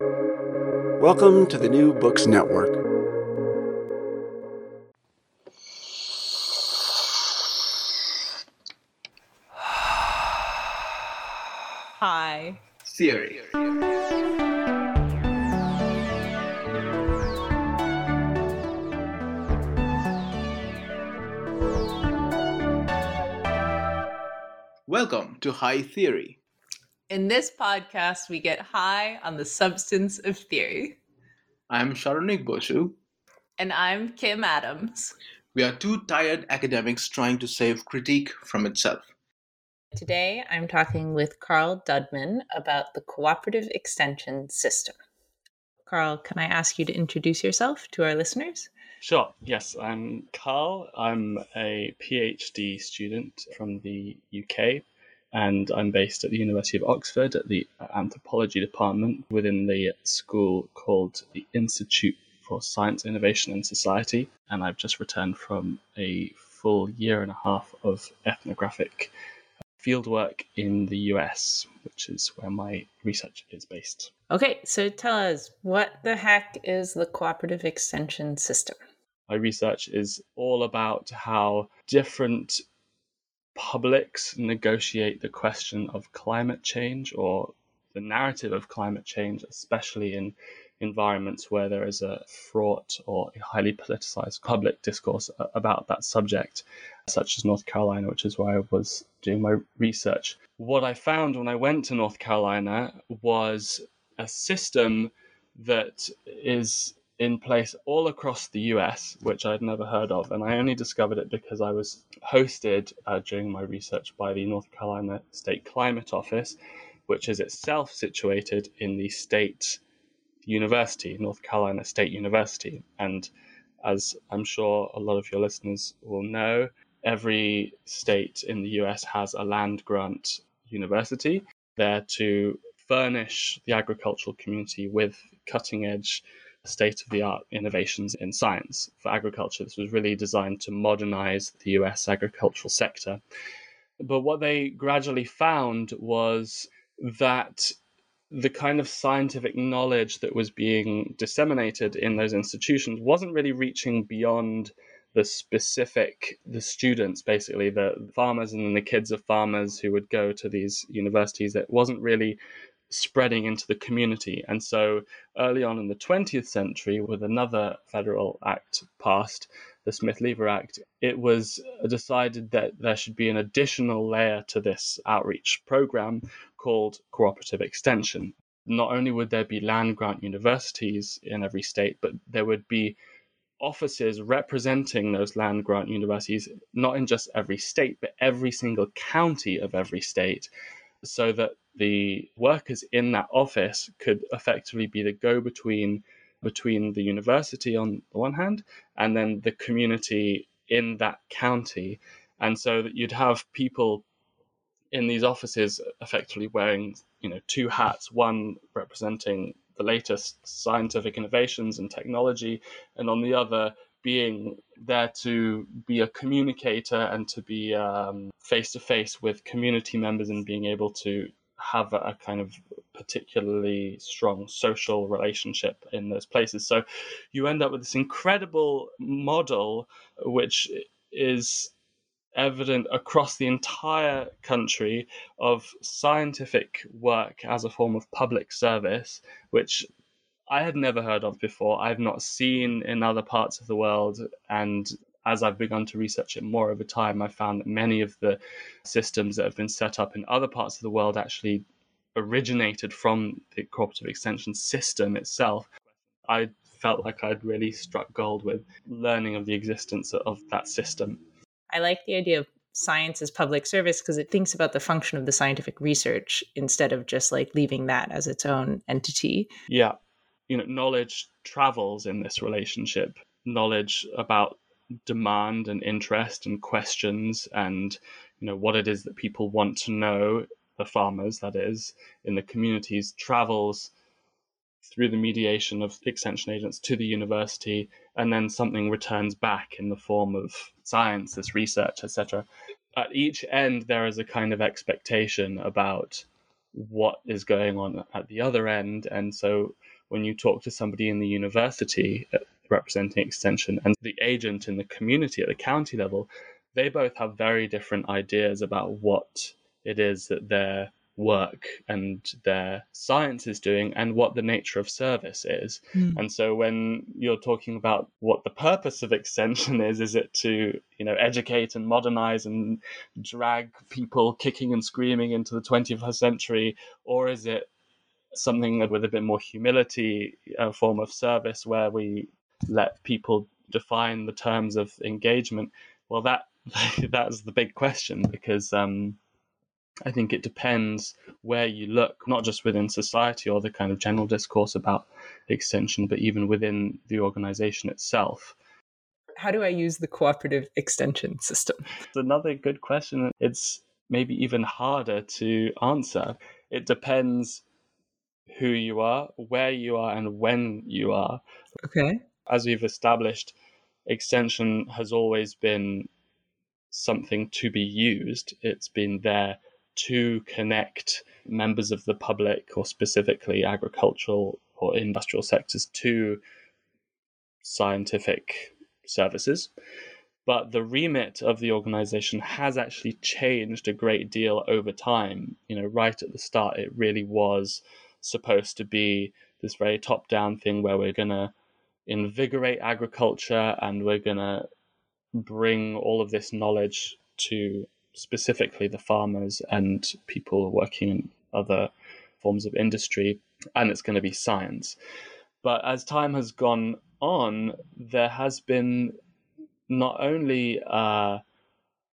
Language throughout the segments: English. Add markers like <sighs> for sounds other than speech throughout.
Welcome to the New Books Network. Hi. Theory. Welcome to High Theory. In this podcast, we get high on the substance of theory. I'm Saronik Bosu. And I'm Kim Adams. We are two tired academics trying to save critique from itself. Today, I'm talking with Karl Dudman about the cooperative extension system. Karl, can I ask you to introduce yourself to our listeners? Sure. Yes, I'm Karl. I'm a PhD student from the UK, and I'm based at the University of Oxford at the anthropology department within the school called the Institute for Science, Innovation and Society. And I've just returned from a full year and a half of ethnographic uh, fieldwork in the US, which is where my research is based. Okay, so tell us what the heck is the cooperative extension system? My research is all about how different publics negotiate the question of climate change or the narrative of climate change, especially in environments where there is a fraught or highly politicized public discourse about that subject, such as North Carolina, which is where I was doing my research. What I found when I went to North Carolina was a system that is in place all across the US, which I'd never heard of. And I only discovered it because I was hosted uh, during my research by the North Carolina State Climate Office, which is itself situated in the state university, North Carolina State University. And as I'm sure a lot of your listeners will know, every state in the US has a land grant university there to furnish the agricultural community with cutting edge state of the art innovations in science for agriculture. This was really designed to modernize the US agricultural sector. But what they gradually found was that the kind of scientific knowledge that was being disseminated in those institutions wasn't really reaching beyond the specific the students basically the farmers and the kids of farmers who would go to these universities it wasn't really spreading into the community. And so early on in the 20th century, with another federal act passed, the Smith Lever Act, it was decided that there should be an additional layer to this outreach program called cooperative extension. Not only would there be land grant universities in every state, but there would be offices representing those land grant universities, not in just every state, but every single county of every state so that the workers in that office could effectively be the go between between the university on the one hand and then the community in that county. And so that you'd have people in these offices effectively wearing, you know, two hats, one representing the latest scientific innovations and technology, and on the other being there to be a communicator and to be face to face with community members and being able to have a, kind of particularly strong social relationship in those places. So you end up with this incredible model, which is evident across the entire country of scientific work as a form of public service, which I had never heard of before. I've not seen in other parts of the world. And as I've begun to research it more over time, I found that many of the systems that have been set up in other parts of the world actually originated from the cooperative extension system itself. I felt like I'd really struck gold with learning of the existence of that system. I like the idea of science as public service because it thinks about the function of the scientific research instead of just like leaving that as its own entity. Yeah. You know, knowledge travels in this relationship. Knowledge about demand and interest and questions and you know what it is that people want to know the farmers that is in the communities travels through the mediation of extension agents to the university and then something returns back in the form of science this research etc at each end there is a kind of expectation about what is going on at the other end and so when you talk to somebody in the university uh, representing extension and the agent in the community at the county level, they both have very different ideas about what it is that their work and their science is doing and what the nature of service is. Mm. And so when you're talking about what the purpose of extension <laughs> is, is it to, you know, educate and modernize and drag people kicking and screaming into the 21st century, or is it something with a bit more humility, a form of service where we let people define the terms of engagement? Well, that <laughs> that's the big question because um, I think it depends where you look, not just within society or the kind of general discourse about extension, but even within the organization itself. How do I use the cooperative extension system? It's another good question. It's maybe even harder to answer. It depends who you are, where you are, and when you are. Okay as we've established, extension has always been something to be used. It's been there to connect members of the public, or specifically agricultural or industrial sectors, to scientific services. But the remit of the organization has actually changed a great deal over time. You know, right at the start, it really was supposed to be this very top down thing where we're going to invigorate agriculture and we're going to bring all of this knowledge to specifically the farmers and people working in other forms of industry, and it's going to be science. But as time has gone on, there has been not only a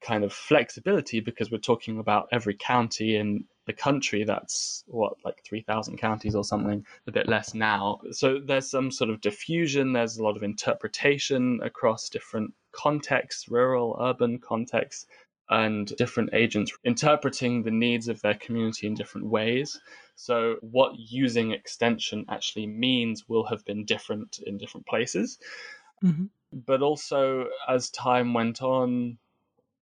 kind of flexibility because we're talking about every county in the country that's what like 3000 counties or something a bit less now. So there's some sort of diffusion there's a lot of interpretation across different contexts rural urban contexts and different agents interpreting the needs of their community in different ways. So what using extension actually means will have been different in different places. Mm-hmm. but also as time went on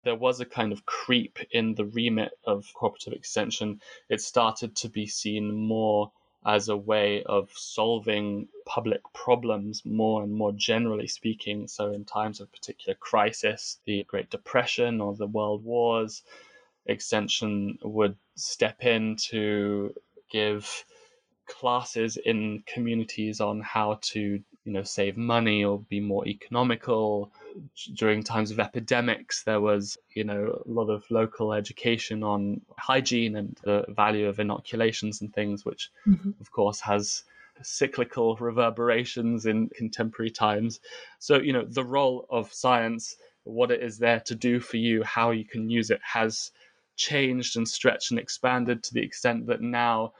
there was a kind of creep in the remit of cooperative extension. It started to be seen more as a way of solving public problems more and more generally speaking. So, in times of particular crisis, the Great Depression or the World Wars, extension would step in to give classes in communities on how to you know save money or be more economical during times of epidemics there was you know a lot of local education on hygiene and the value of inoculations and things which mm-hmm. of course has cyclical reverberations in contemporary times so you know the role of science what it is there to do for you how you can use it has changed and stretched and expanded to the extent that now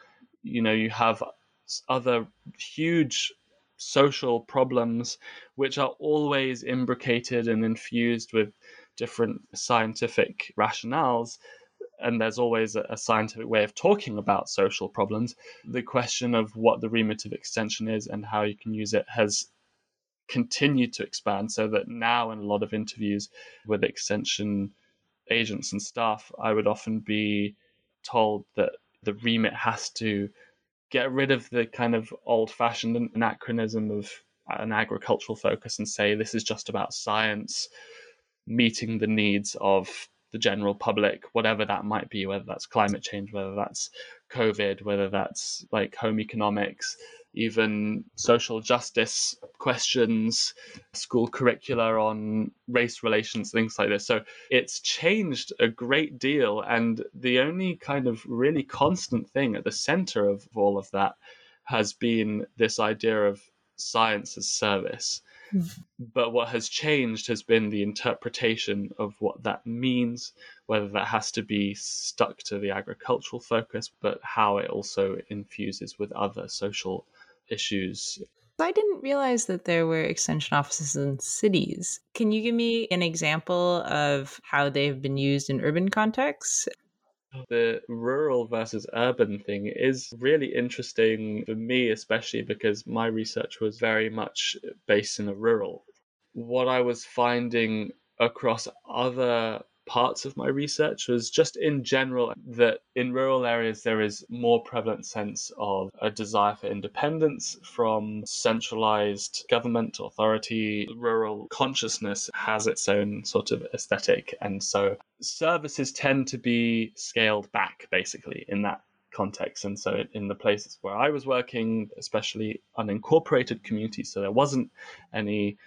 you know you have other huge social problems which are always imbricated and infused with different scientific rationales and there's always a, scientific way of talking about social problems the question of what the remit of extension is and how you can use it has continued to expand so that now in a lot of interviews with extension agents and staff i would often be told that the remit has to get rid of the kind of old fashioned anachronism of an agricultural focus and say this is just about science meeting the needs of the general public, whatever that might be, whether that's climate change, whether that's COVID, whether that's like home economics, even social justice questions, school curricula on race relations, things like this. So it's changed a great deal. And the only kind of really constant thing at the center of all of that has been this idea of science as service. Mm-hmm. But what has changed has been the interpretation of what that means, whether that has to be stuck to the agricultural focus, but how it also infuses with other social issues. I didn't realize that there were extension offices in cities. Can you give me an example of how they've been used in urban contexts? The rural versus urban thing is really interesting for me, especially because my research was very much based in a rural. What I was finding across other parts of my research was just in general that in rural areas there is more prevalent sense of a desire for independence from centralized government authority rural consciousness has its own sort of aesthetic and so services tend to be scaled back basically in that context. And so, in the places where I was working, especially unincorporated communities, so there wasn't any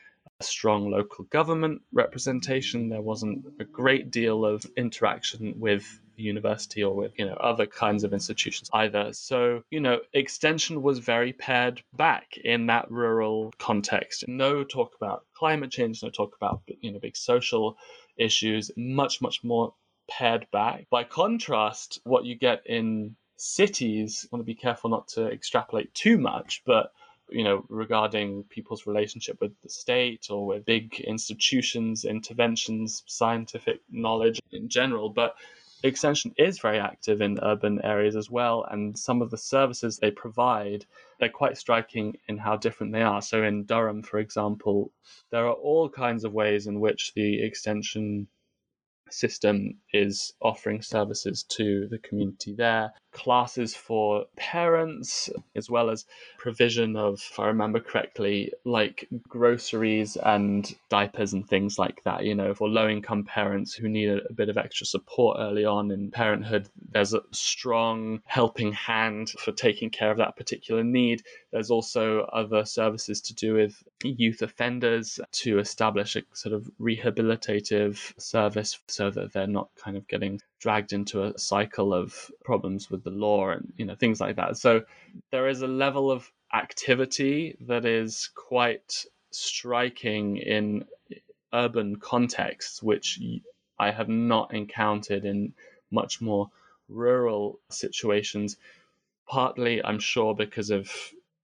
strong local government representation. There wasn't a great deal of interaction with the university or with you know other kinds of institutions either. So you know extension was very pared back in that rural context. No talk about climate change. No talk about you know big social issues. Much much more pared back. By contrast, what you get in cities, I want to be careful not to extrapolate too much, but you know, regarding people's relationship with the state or with big institutions, interventions, scientific knowledge in general. But Extension is very active in urban areas as well, and some of the services they provide, they're quite striking in how different they are. So, in Durham, for example, there are all kinds of ways in which the Extension system is offering services to the community there, classes for parents, as well as provision of, if I remember correctly, like groceries and diapers and things like that. You know, for low income parents who need a, bit of extra support early on in parenthood, there's a strong helping hand for taking care of that particular need. There's also other services to do with youth offenders to establish a sort of rehabilitative service so that they're not kind of getting dragged into a cycle of problems with the law and you know things like that. So there is a level of activity that is quite striking in urban contexts which i have not encountered in much more rural situations partly i'm sure because of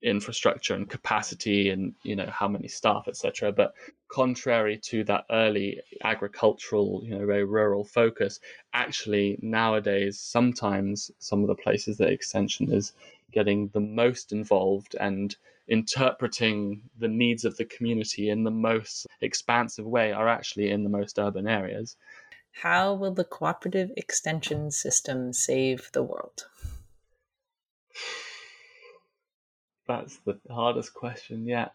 infrastructure and capacity and you know how many staff etc but contrary to that early agricultural you know very rural focus actually nowadays sometimes some of the places that extension is getting the most involved and interpreting the needs of the community in the most expansive way are actually in the most urban areas how will the cooperative extension system save the world <sighs> that's the hardest question yet.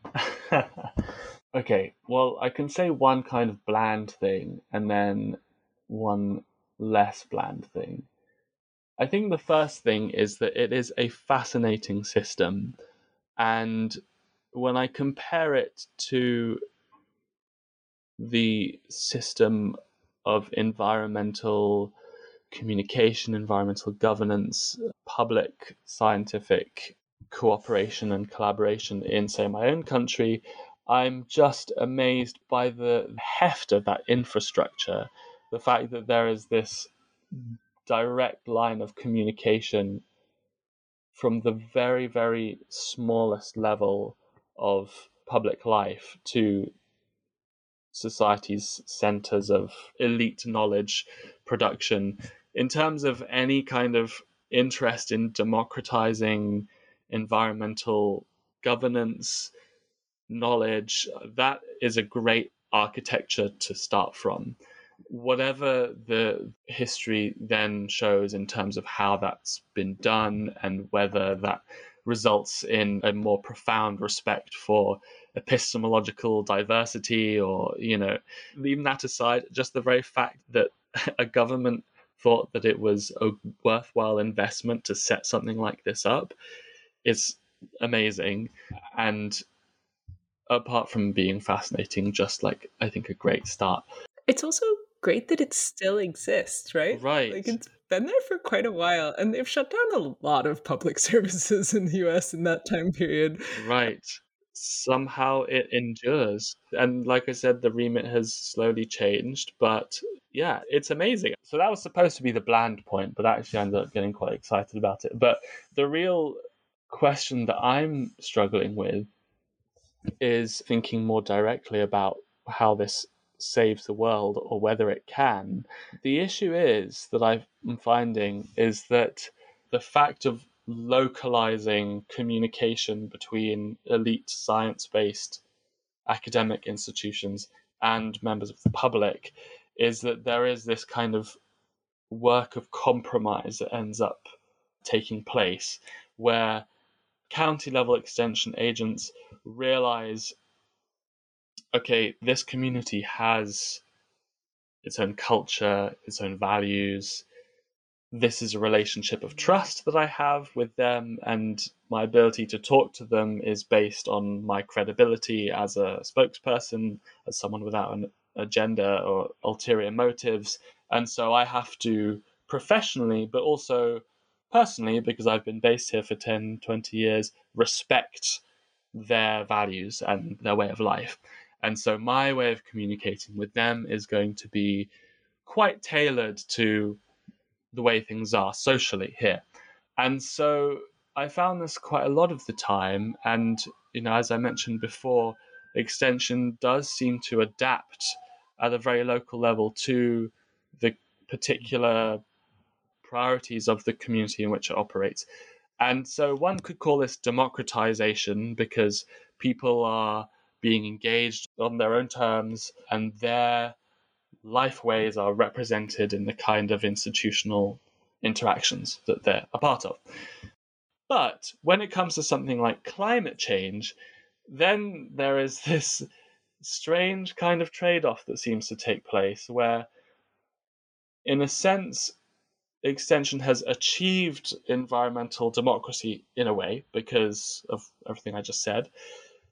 <laughs> okay, well, I can say one kind of bland thing and then one less bland thing. I think the first thing is that it is a fascinating system. And when I compare it to the system of environmental communication, environmental governance, public scientific cooperation and collaboration in, say, my own country, I'm just amazed by the heft of that infrastructure. The fact that there is this direct line of communication from the very, very smallest level of public life to society's centers of elite knowledge production. In terms of any kind of interest in democratizing environmental governance knowledge, that is a great architecture to start from. Whatever the history then shows in terms of how that's been done and whether that results in a more profound respect for epistemological diversity or, you know, leaving that aside, just the very fact that <laughs> a government thought that it was a worthwhile investment to set something like this up is amazing and apart from being fascinating just like i think a great start. It's also great that it still exists right? Right. Like it's been there for quite a while and they've shut down a lot of public <laughs> services in the us in that time period. Right. Somehow it endures. And like i said the remit has slowly changed but yeah it's amazing. So that was supposed to be the bland point but actually i ended up getting quite excited about it. But the real question that I'm struggling with is thinking more directly about how this saves the world or whether it can. The issue is that I'm finding is that the fact of localizing communication between elite science based academic institutions and members of the public is that there is this kind of work of compromise that ends up taking place where county level extension agents realize okay, this community has its own culture, its own values. This is a relationship of trust that I have with them, and my ability to talk to them is based on my credibility as a spokesperson, as someone without an agenda or ulterior motives. And so I have to professionally, but also personally, because I've been based here for 10, 20 years, respect their values and their way of life. And so my way of communicating with them is going to be quite tailored to the way things are socially here. And so I found this quite a lot of the time. And, you know, as I mentioned before, extension does seem to adapt at a very local level to the particular priorities of the community in which it operates. And so one could call this democratization because people are being engaged on their own terms and their life ways are represented in the kind of institutional interactions that they're a part of. But when it comes to something like climate change, then there is <laughs> this strange kind of trade off that seems to take place where, in a sense, extension has achieved environmental democracy in a way because of everything I just said.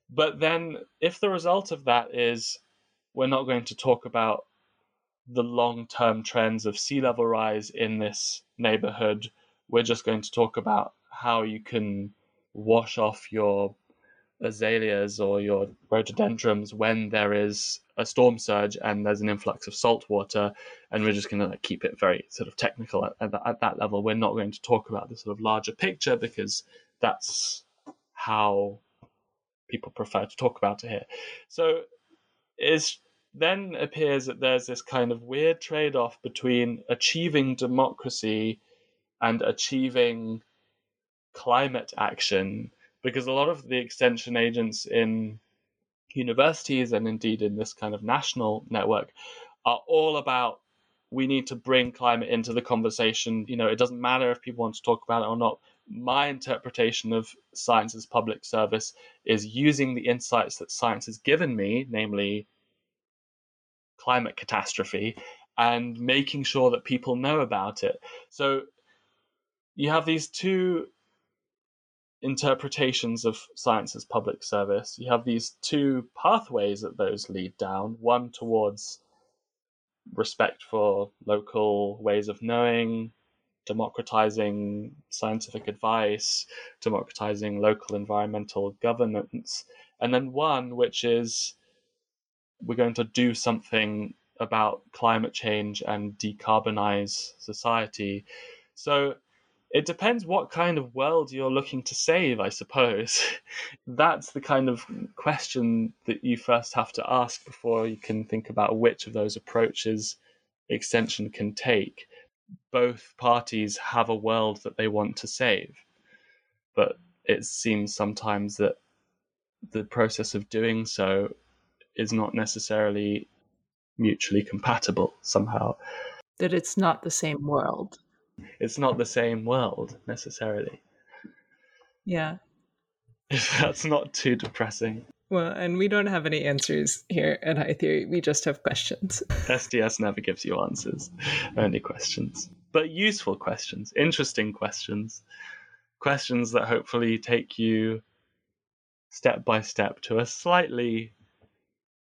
But then, if the result of that is we're not going to talk about the long term trends of sea level rise in this neighborhood, we're just going to talk about how you can wash off your azaleas or your rhododendrons when there is a storm surge and there's an influx of salt water and we're just going to keep it very sort of technical at, at, at that level. We're not going to talk about the sort of larger picture because that's how people prefer to talk about it here. So it then appears that there's this kind of weird trade-off between achieving democracy and achieving climate action because a lot of the extension agents in universities and indeed in this kind of national network are all about we need to bring climate into the conversation. You know, it doesn't matter if people want to talk about it or not. My interpretation of science as public service is using the insights that science has given me, namely climate catastrophe, and making sure that people know about it. So you have these two interpretations of science as public service. You have these two pathways that those lead down one towards respect for local ways of knowing, democratizing scientific advice, democratizing local environmental governance, and then one which is we're going to do something about climate change and decarbonize society. So it depends what kind of world you're looking to save, I suppose. <laughs> That's the kind of question that you first have to ask before you can think about which of those approaches extension can take. Both parties have a world that they want to save, but it seems sometimes that the process of doing so is not necessarily mutually compatible somehow. That it's not the same world it's not the same world necessarily. Yeah. <laughs> That's not too depressing. Well, and we don't have any answers here at High Theory. We just have questions. <laughs> STS never gives you answers, only questions. But useful questions, interesting questions, questions that hopefully take you step by step to a slightly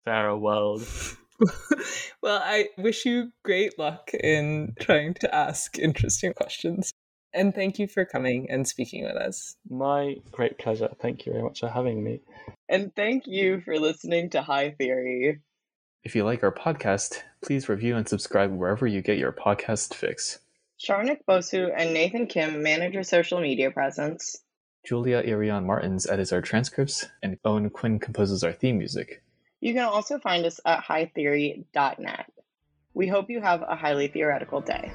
fairer world. <laughs> <laughs> well, I wish you great luck in trying to ask interesting questions. And thank you for coming and speaking with us. My great pleasure. Thank you very much for having me. And thank you for listening to High Theory. If you like our podcast, please review and subscribe wherever you get your podcast fix. Saronik Bosu and Nathan Kim manage our social media presence. Julia Irion Martins edits our transcripts, and Owen Quinn composes our theme music. You can also find us at hightheory.net. We hope you have a highly theoretical day.